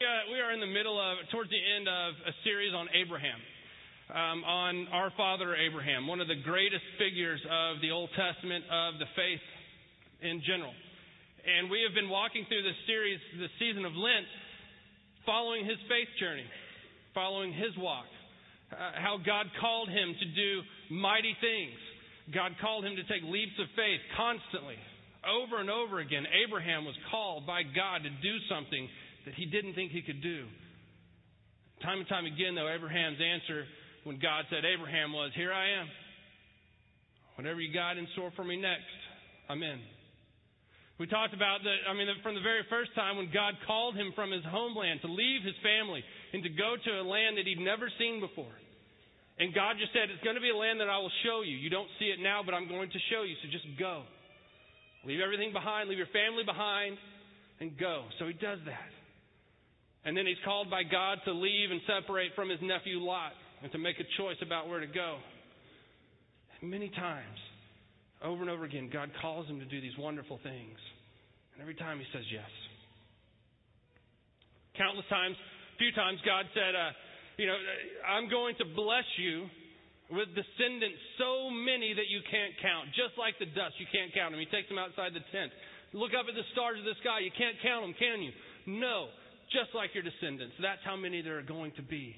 Uh, we are in the middle of, towards the end of a series on Abraham, um, on our father Abraham, one of the greatest figures of the Old Testament of the faith in general. And we have been walking through this series, the season of Lent, following his faith journey, following his walk, uh, how God called him to do mighty things. God called him to take leaps of faith constantly. Over and over again, Abraham was called by God to do something that he didn't think he could do. Time and time again, though, Abraham's answer when God said, Abraham was, Here I am. Whatever you got in store for me next, I'm in. We talked about that, I mean, from the very first time when God called him from his homeland to leave his family and to go to a land that he'd never seen before. And God just said, It's going to be a land that I will show you. You don't see it now, but I'm going to show you, so just go. Leave everything behind, leave your family behind, and go. So he does that. And then he's called by God to leave and separate from his nephew Lot and to make a choice about where to go. Many times, over and over again, God calls him to do these wonderful things. And every time he says yes. Countless times, a few times, God said, uh, You know, I'm going to bless you with descendants so many that you can't count. Just like the dust, you can't count them. He takes them outside the tent. Look up at the stars of the sky. You can't count them, can you? No just like your descendants. That's how many there are going to be.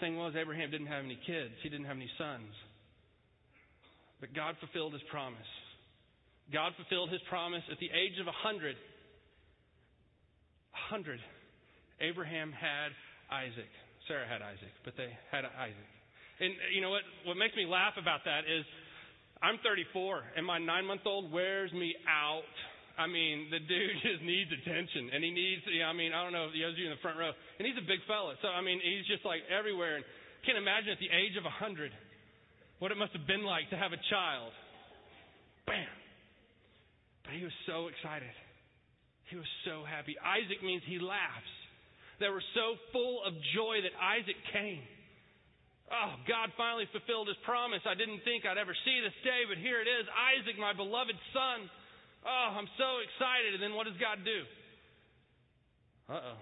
Thing was, Abraham didn't have any kids, he didn't have any sons. But God fulfilled his promise. God fulfilled his promise at the age of a 100. A 100. Abraham had Isaac. Sarah had Isaac, but they had Isaac. And you know what? What makes me laugh about that is I'm 34, and my nine month old wears me out I mean, the dude just needs attention, and he needs. You know, I mean, I don't know if those of you in the front row, and he's a big fella. So I mean, he's just like everywhere. And can't imagine at the age of a hundred what it must have been like to have a child. Bam! But he was so excited. He was so happy. Isaac means he laughs. They were so full of joy that Isaac came. Oh, God finally fulfilled his promise. I didn't think I'd ever see this day, but here it is Isaac, my beloved son. Oh, I'm so excited. And then what does God do? Uh oh.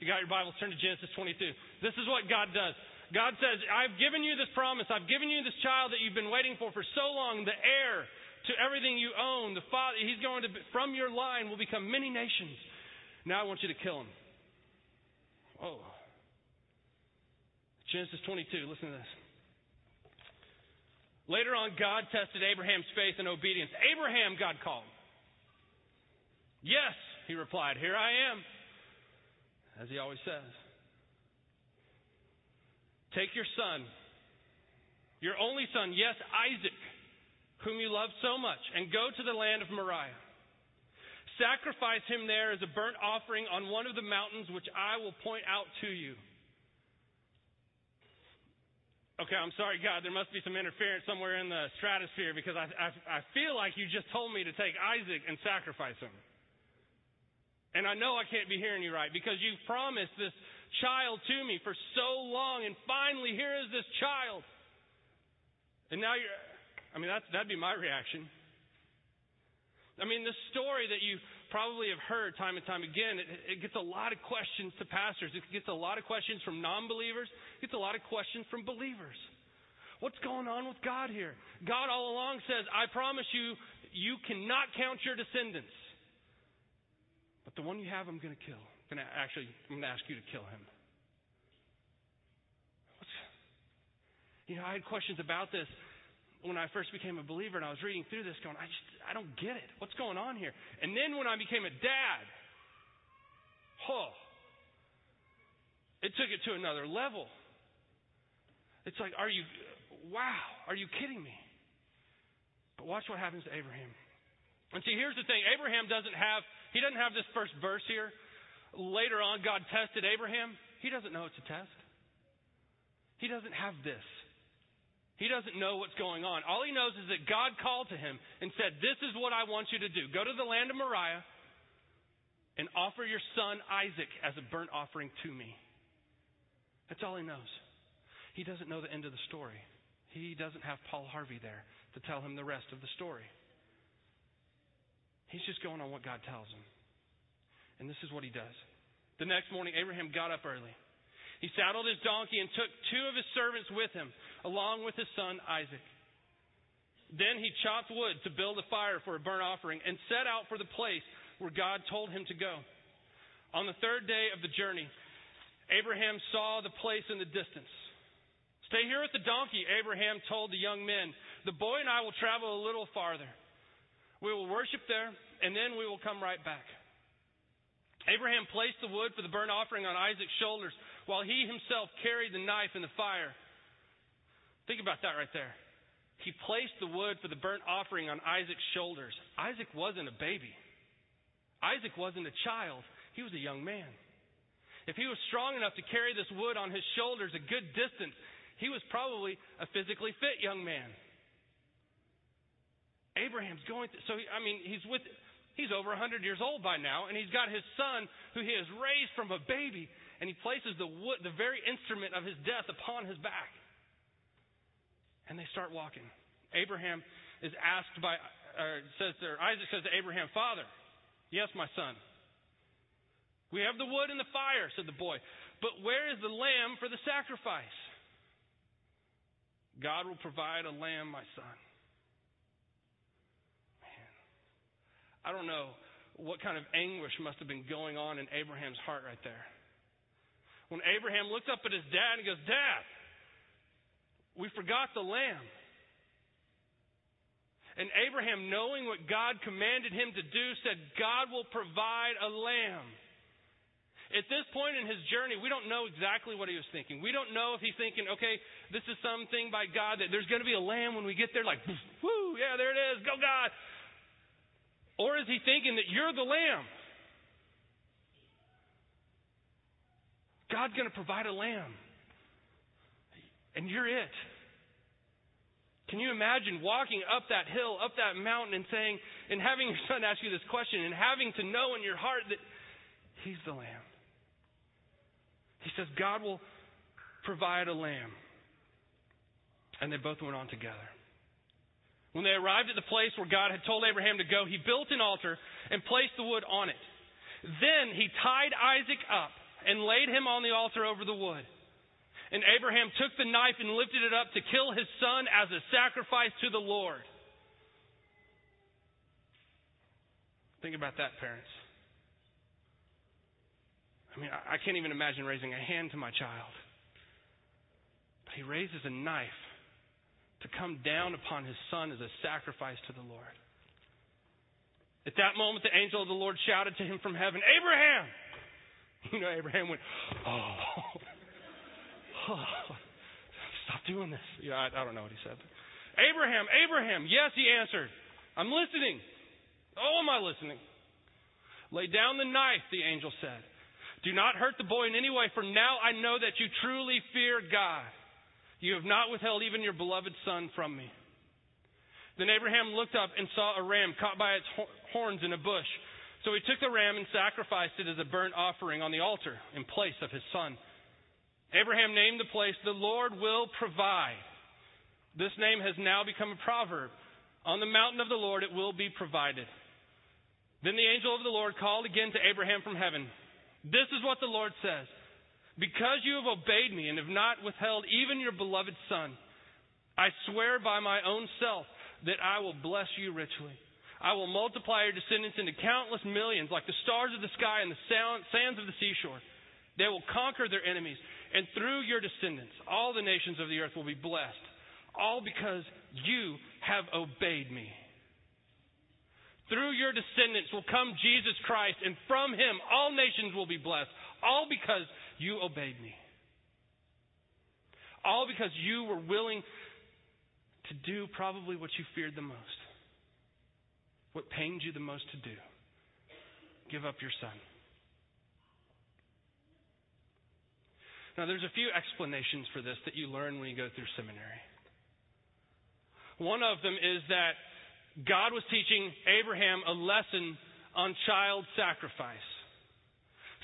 You got your Bibles, turn to Genesis 22. This is what God does. God says, I've given you this promise. I've given you this child that you've been waiting for for so long, the heir to everything you own. The father, he's going to, be, from your line, will become many nations. Now I want you to kill him. Oh. Genesis 22, listen to this. Later on, God tested Abraham's faith and obedience. Abraham, God called. Yes, he replied, Here I am, as he always says. Take your son, your only son, yes, Isaac, whom you love so much, and go to the land of Moriah. Sacrifice him there as a burnt offering on one of the mountains which I will point out to you. Okay, I'm sorry, God, there must be some interference somewhere in the stratosphere because I, I, I feel like you just told me to take Isaac and sacrifice him. And I know I can't be hearing you right because you've promised this child to me for so long, and finally, here is this child. And now you're, I mean, that's, that'd be my reaction. I mean, the story that you probably have heard time and time again, it, it gets a lot of questions to pastors. It gets a lot of questions from non believers. It gets a lot of questions from believers. What's going on with God here? God all along says, I promise you, you cannot count your descendants. But the one you have, I'm going to kill. I'm going to actually, I'm going to ask you to kill him. What's, you know, I had questions about this when I first became a believer and I was reading through this going, I just, I don't get it. What's going on here? And then when I became a dad, oh, it took it to another level. It's like, are you, wow, are you kidding me? But watch what happens to Abraham. And see, here's the thing Abraham doesn't have, he doesn't have this first verse here. Later on, God tested Abraham. He doesn't know it's a test. He doesn't have this. He doesn't know what's going on. All he knows is that God called to him and said, This is what I want you to do. Go to the land of Moriah and offer your son Isaac as a burnt offering to me. That's all he knows. He doesn't know the end of the story. He doesn't have Paul Harvey there to tell him the rest of the story. He's just going on what God tells him. And this is what he does. The next morning, Abraham got up early. He saddled his donkey and took two of his servants with him, along with his son Isaac. Then he chopped wood to build a fire for a burnt offering and set out for the place where God told him to go. On the third day of the journey, Abraham saw the place in the distance. Stay here with the donkey, Abraham told the young men. The boy and I will travel a little farther. We will worship there, and then we will come right back. Abraham placed the wood for the burnt offering on Isaac's shoulders while he himself carried the knife in the fire. Think about that right there. He placed the wood for the burnt offering on Isaac's shoulders. Isaac wasn't a baby. Isaac wasn't a child. He was a young man. If he was strong enough to carry this wood on his shoulders a good distance, he was probably a physically fit young man. Abraham's going through, so he, I mean, he's with, he's over 100 years old by now, and he's got his son who he has raised from a baby, and he places the wood, the very instrument of his death upon his back. And they start walking. Abraham is asked by, or says there, Isaac says to Abraham, Father, yes, my son. We have the wood and the fire, said the boy. But where is the lamb for the sacrifice? God will provide a lamb, my son. Man, I don't know what kind of anguish must have been going on in Abraham's heart right there when Abraham looked up at his dad and goes, Dad, we forgot the lamb. And Abraham, knowing what God commanded him to do, said, God will provide a lamb. At this point in his journey, we don't know exactly what he was thinking. We don't know if he's thinking, okay, this is something by God that there's going to be a lamb when we get there, like, whoo, yeah, there it is, go God. Or is he thinking that you're the lamb? God's going to provide a lamb. And you're it. Can you imagine walking up that hill, up that mountain, and saying, and having your son ask you this question, and having to know in your heart that he's the lamb? He says, God will provide a lamb. And they both went on together. When they arrived at the place where God had told Abraham to go, he built an altar and placed the wood on it. Then he tied Isaac up and laid him on the altar over the wood. And Abraham took the knife and lifted it up to kill his son as a sacrifice to the Lord. Think about that, parents. I mean, I can't even imagine raising a hand to my child. But he raises a knife to come down upon his son as a sacrifice to the Lord. At that moment, the angel of the Lord shouted to him from heaven, Abraham! You know, Abraham went, oh, oh stop doing this. Yeah, I, I don't know what he said. Abraham, Abraham, yes, he answered. I'm listening. Oh, am I listening? Lay down the knife, the angel said. Do not hurt the boy in any way, for now I know that you truly fear God. You have not withheld even your beloved son from me. Then Abraham looked up and saw a ram caught by its horns in a bush. So he took the ram and sacrificed it as a burnt offering on the altar in place of his son. Abraham named the place, The Lord will provide. This name has now become a proverb. On the mountain of the Lord it will be provided. Then the angel of the Lord called again to Abraham from heaven. This is what the Lord says Because you have obeyed me and have not withheld even your beloved son, I swear by my own self that I will bless you richly. I will multiply your descendants into countless millions, like the stars of the sky and the sands of the seashore. They will conquer their enemies, and through your descendants, all the nations of the earth will be blessed, all because you have obeyed me. Through your descendants will come Jesus Christ, and from him all nations will be blessed, all because you obeyed me. All because you were willing to do probably what you feared the most what pained you the most to do. Give up your son. Now, there's a few explanations for this that you learn when you go through seminary. One of them is that God was teaching Abraham a lesson on child sacrifice.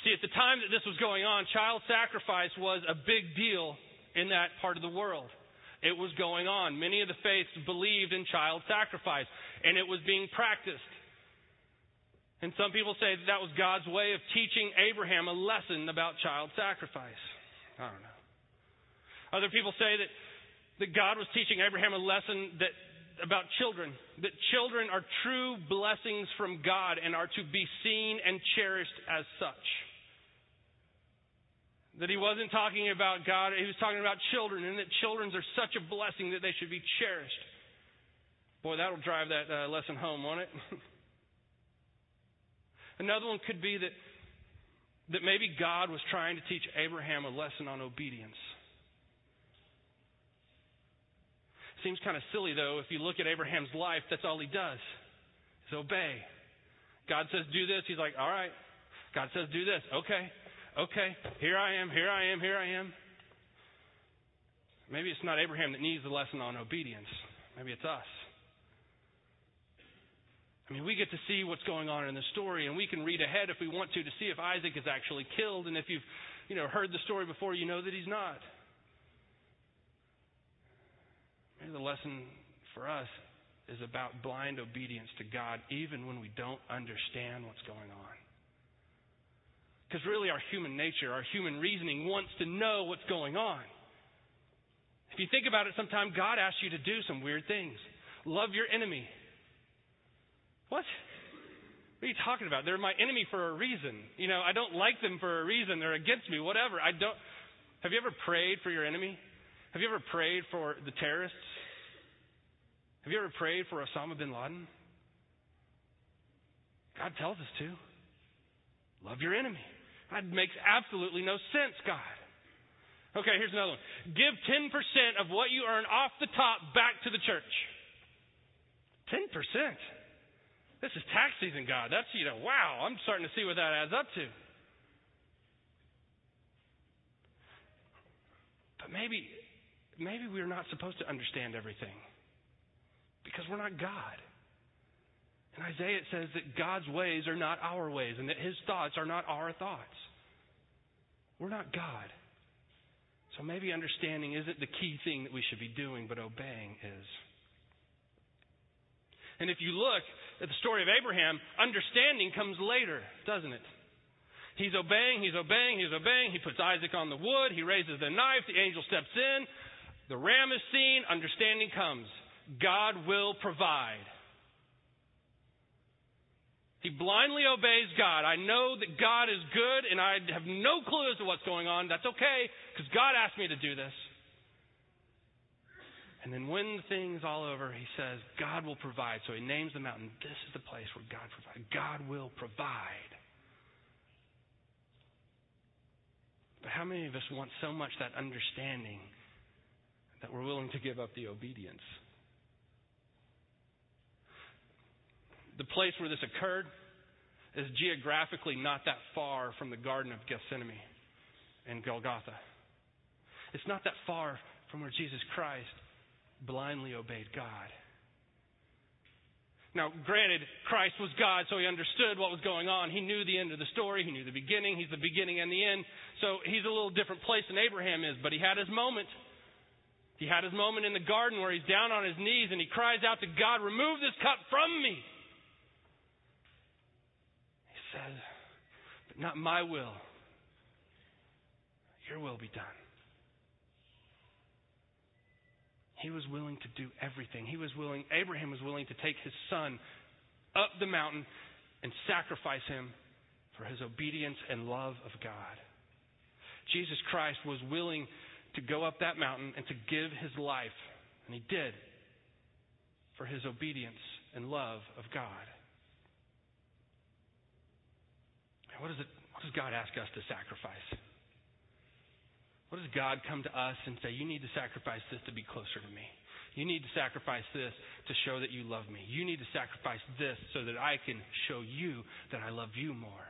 See, at the time that this was going on, child sacrifice was a big deal in that part of the world. It was going on. Many of the faiths believed in child sacrifice, and it was being practiced. And some people say that that was God's way of teaching Abraham a lesson about child sacrifice. I don't know. Other people say that, that God was teaching Abraham a lesson that about children, that children are true blessings from God and are to be seen and cherished as such. That he wasn't talking about God, he was talking about children, and that children are such a blessing that they should be cherished. Boy, that'll drive that uh, lesson home, won't it? Another one could be that, that maybe God was trying to teach Abraham a lesson on obedience. Seems kind of silly, though, if you look at Abraham's life, that's all he does is obey. God says, do this. He's like, all right. God says, do this. Okay. Okay. Here I am. Here I am. Here I am. Maybe it's not Abraham that needs the lesson on obedience. Maybe it's us. I mean, we get to see what's going on in the story, and we can read ahead if we want to to see if Isaac is actually killed. And if you've, you know, heard the story before, you know that he's not. Maybe the lesson for us is about blind obedience to God, even when we don't understand what's going on. Because really, our human nature, our human reasoning wants to know what's going on. If you think about it, sometimes God asks you to do some weird things. Love your enemy. What? What are you talking about? They're my enemy for a reason. You know, I don't like them for a reason. They're against me, whatever. I don't. Have you ever prayed for your enemy? Have you ever prayed for the terrorists? Have you ever prayed for Osama bin Laden? God tells us to. Love your enemy. That makes absolutely no sense, God. Okay, here's another one. Give 10% of what you earn off the top back to the church. 10%. This is tax season, God. That's, you know, wow, I'm starting to see what that adds up to. But maybe, maybe we're not supposed to understand everything because we're not God. In Isaiah, it says that God's ways are not our ways and that his thoughts are not our thoughts. We're not God. So maybe understanding isn't the key thing that we should be doing, but obeying is. And if you look at the story of Abraham, understanding comes later, doesn't it? He's obeying, he's obeying, he's obeying. He puts Isaac on the wood, he raises the knife, the angel steps in, the ram is seen, understanding comes. God will provide. He blindly obeys God. I know that God is good and I have no clue as to what's going on. That's okay because God asked me to do this. And then when the thing's all over, he says, God will provide. So he names the mountain. This is the place where God provides. God will provide. But how many of us want so much that understanding that we're willing to give up the obedience? The place where this occurred is geographically not that far from the Garden of Gethsemane and Golgotha. It's not that far from where Jesus Christ blindly obeyed God. Now, granted, Christ was God, so he understood what was going on. He knew the end of the story. He knew the beginning. He's the beginning and the end. So he's a little different place than Abraham is, but he had his moment. He had his moment in the garden where he's down on his knees and he cries out to God, Remove this cup from me. He says, But not my will, your will be done. He was willing to do everything. He was willing, Abraham was willing to take his son up the mountain and sacrifice him for his obedience and love of God. Jesus Christ was willing to go up that mountain and to give his life, and he did, for his obedience and love of God. And what, is it, what does God ask us to sacrifice? What does God come to us and say, You need to sacrifice this to be closer to me? You need to sacrifice this to show that you love me. You need to sacrifice this so that I can show you that I love you more.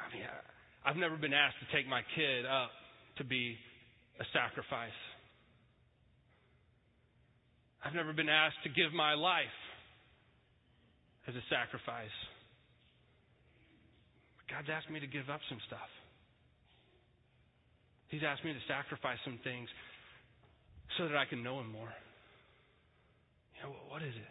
I mean, I've never been asked to take my kid up to be a sacrifice. I've never been asked to give my life as a sacrifice. God's asked me to give up some stuff. He's asked me to sacrifice some things so that I can know Him more. You know, what is it?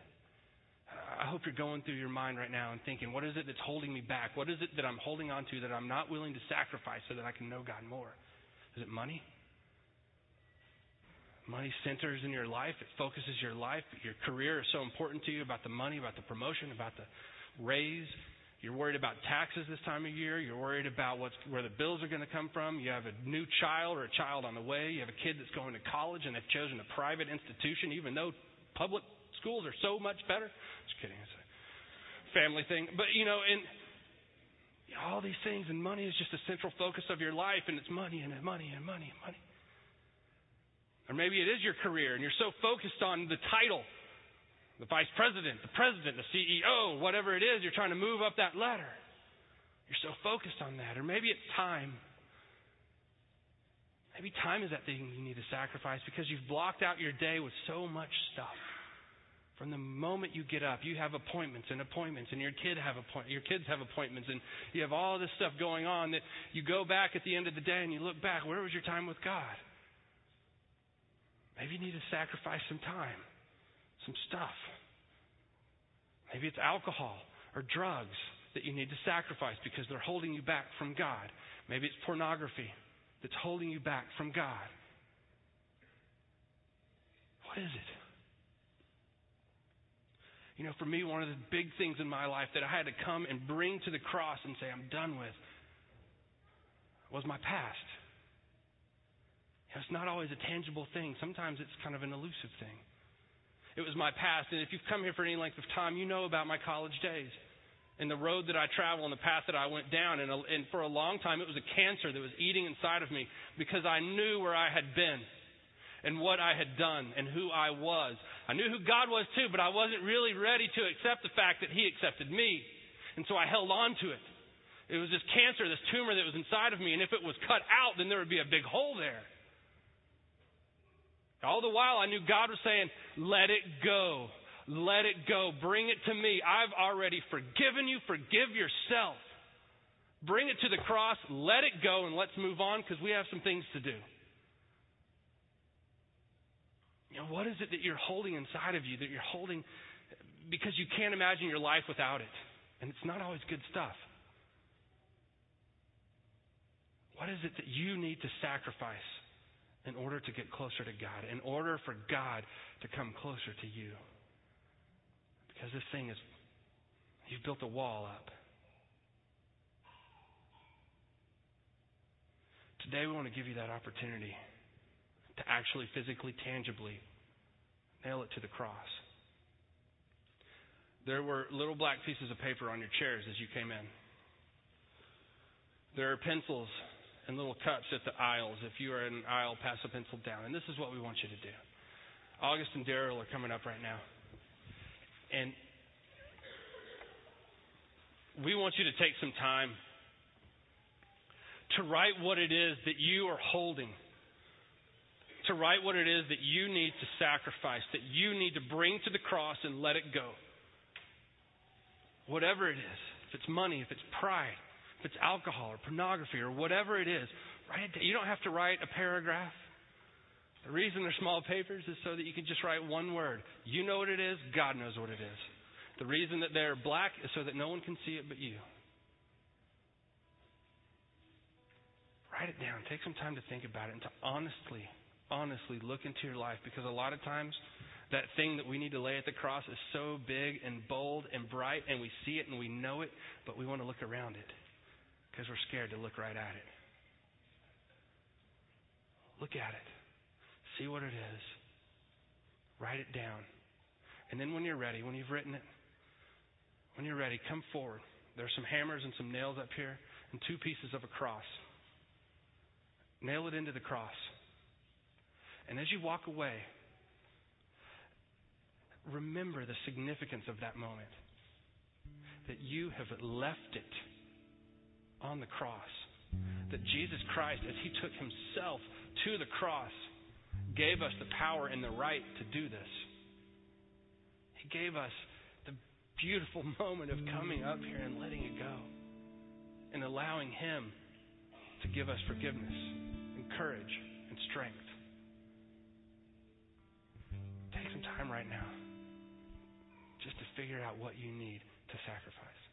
I hope you're going through your mind right now and thinking, what is it that's holding me back? What is it that I'm holding on to that I'm not willing to sacrifice so that I can know God more? Is it money? Money centers in your life. It focuses your life. Your career is so important to you about the money, about the promotion, about the raise. You're worried about taxes this time of year. You're worried about what's, where the bills are going to come from. You have a new child or a child on the way. You have a kid that's going to college and they've chosen a private institution, even though public schools are so much better. Just kidding. It's a family thing. But, you know, and all these things, and money is just a central focus of your life, and it's money and money and money and money. Or maybe it is your career, and you're so focused on the title the vice president, the president, the CEO, whatever it is, you're trying to move up that ladder. You're so focused on that. Or maybe it's time. Maybe time is that thing you need to sacrifice because you've blocked out your day with so much stuff. From the moment you get up, you have appointments and appointments, and your kid have appoint- your kids have appointments, and you have all this stuff going on that you go back at the end of the day and you look back. Where was your time with God? Maybe you need to sacrifice some time some stuff. Maybe it's alcohol or drugs that you need to sacrifice because they're holding you back from God. Maybe it's pornography that's holding you back from God. What is it? You know, for me, one of the big things in my life that I had to come and bring to the cross and say, I'm done with, was my past. You know, it's not always a tangible thing, sometimes it's kind of an elusive thing. It was my past. And if you've come here for any length of time, you know about my college days and the road that I traveled and the path that I went down. And, and for a long time, it was a cancer that was eating inside of me because I knew where I had been and what I had done and who I was. I knew who God was too, but I wasn't really ready to accept the fact that He accepted me. And so I held on to it. It was this cancer, this tumor that was inside of me. And if it was cut out, then there would be a big hole there. All the while, I knew God was saying, let it go. Let it go. Bring it to me. I've already forgiven you. Forgive yourself. Bring it to the cross. Let it go and let's move on because we have some things to do. You know, what is it that you're holding inside of you that you're holding because you can't imagine your life without it? And it's not always good stuff. What is it that you need to sacrifice? In order to get closer to God, in order for God to come closer to you. Because this thing is, you've built a wall up. Today we want to give you that opportunity to actually physically, tangibly nail it to the cross. There were little black pieces of paper on your chairs as you came in. There are pencils and little cups at the aisles. If you are in an aisle, pass a pencil down. And this is what we want you to do. August and Daryl are coming up right now. And we want you to take some time to write what it is that you are holding, to write what it is that you need to sacrifice, that you need to bring to the cross and let it go. Whatever it is, if it's money, if it's pride, if it's alcohol or pornography or whatever it is, write it down. You don't have to write a paragraph. The reason they're small papers is so that you can just write one word. You know what it is, God knows what it is. The reason that they're black is so that no one can see it but you. Write it down. Take some time to think about it and to honestly, honestly look into your life because a lot of times that thing that we need to lay at the cross is so big and bold and bright and we see it and we know it, but we want to look around it because we're scared to look right at it. Look at it. See what it is. Write it down. And then when you're ready, when you've written it, when you're ready, come forward. There's some hammers and some nails up here and two pieces of a cross. Nail it into the cross. And as you walk away, remember the significance of that moment. That you have left it on the cross. That Jesus Christ, as He took Himself to the cross, gave us the power and the right to do this. He gave us the beautiful moment of coming up here and letting it go and allowing Him to give us forgiveness and courage and strength. Take some time right now. just to figure out what you need to sacrifice.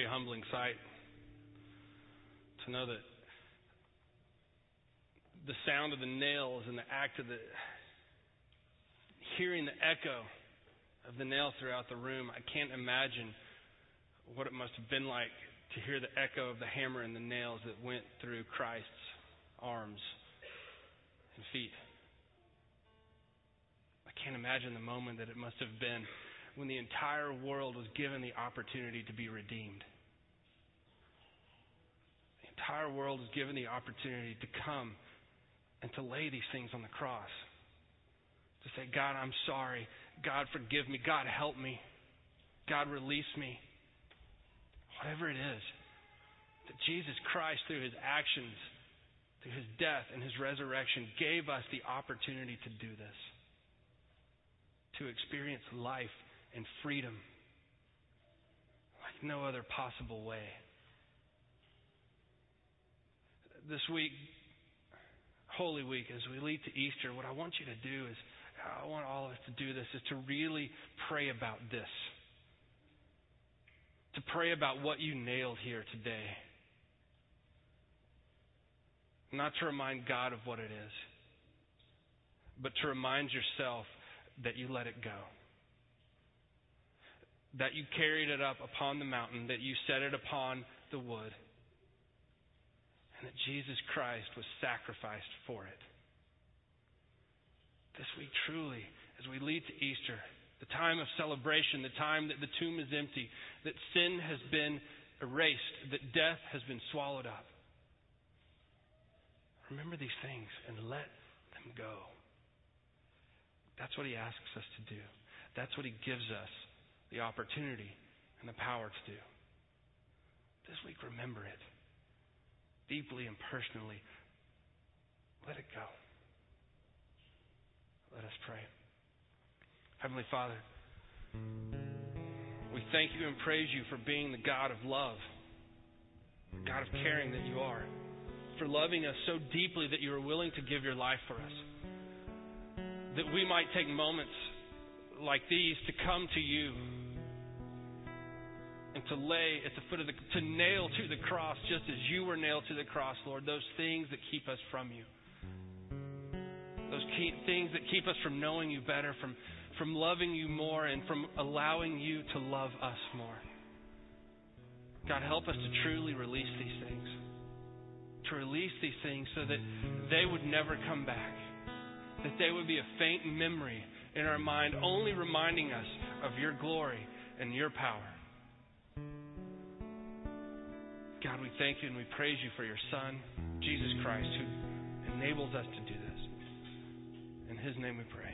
Pretty humbling sight to know that the sound of the nails and the act of the hearing the echo of the nails throughout the room, I can't imagine what it must have been like to hear the echo of the hammer and the nails that went through Christ's arms and feet. I can't imagine the moment that it must have been when the entire world was given the opportunity to be redeemed. The entire world was given the opportunity to come and to lay these things on the cross. To say, God, I'm sorry. God, forgive me. God, help me. God, release me. Whatever it is. That Jesus Christ, through his actions, through his death and his resurrection, gave us the opportunity to do this. To experience life and freedom like no other possible way. This week, Holy Week, as we lead to Easter, what I want you to do is, I want all of us to do this, is to really pray about this. To pray about what you nailed here today. Not to remind God of what it is, but to remind yourself that you let it go that you carried it up upon the mountain, that you set it upon the wood, and that Jesus Christ was sacrificed for it. This week, truly, as we lead to Easter, the time of celebration, the time that the tomb is empty, that sin has been erased, that death has been swallowed up. Remember these things and let them go. That's what he asks us to do. That's what he gives us the opportunity and the power to do. This week, remember it deeply and personally. Let it go. Let us pray. Heavenly Father, we thank you and praise you for being the God of love, God of caring that you are, for loving us so deeply that you are willing to give your life for us, that we might take moments like these to come to you and to lay at the foot of the to nail to the cross just as you were nailed to the cross lord. Those things that keep us from you. Those key, things that keep us from knowing you better from from loving you more and from allowing you to love us more. God help us to truly release these things. To release these things so that they would never come back. That they would be a faint memory in our mind only reminding us of your glory and your power God, we thank you and we praise you for your Son, Jesus Christ, who enables us to do this. In his name we pray.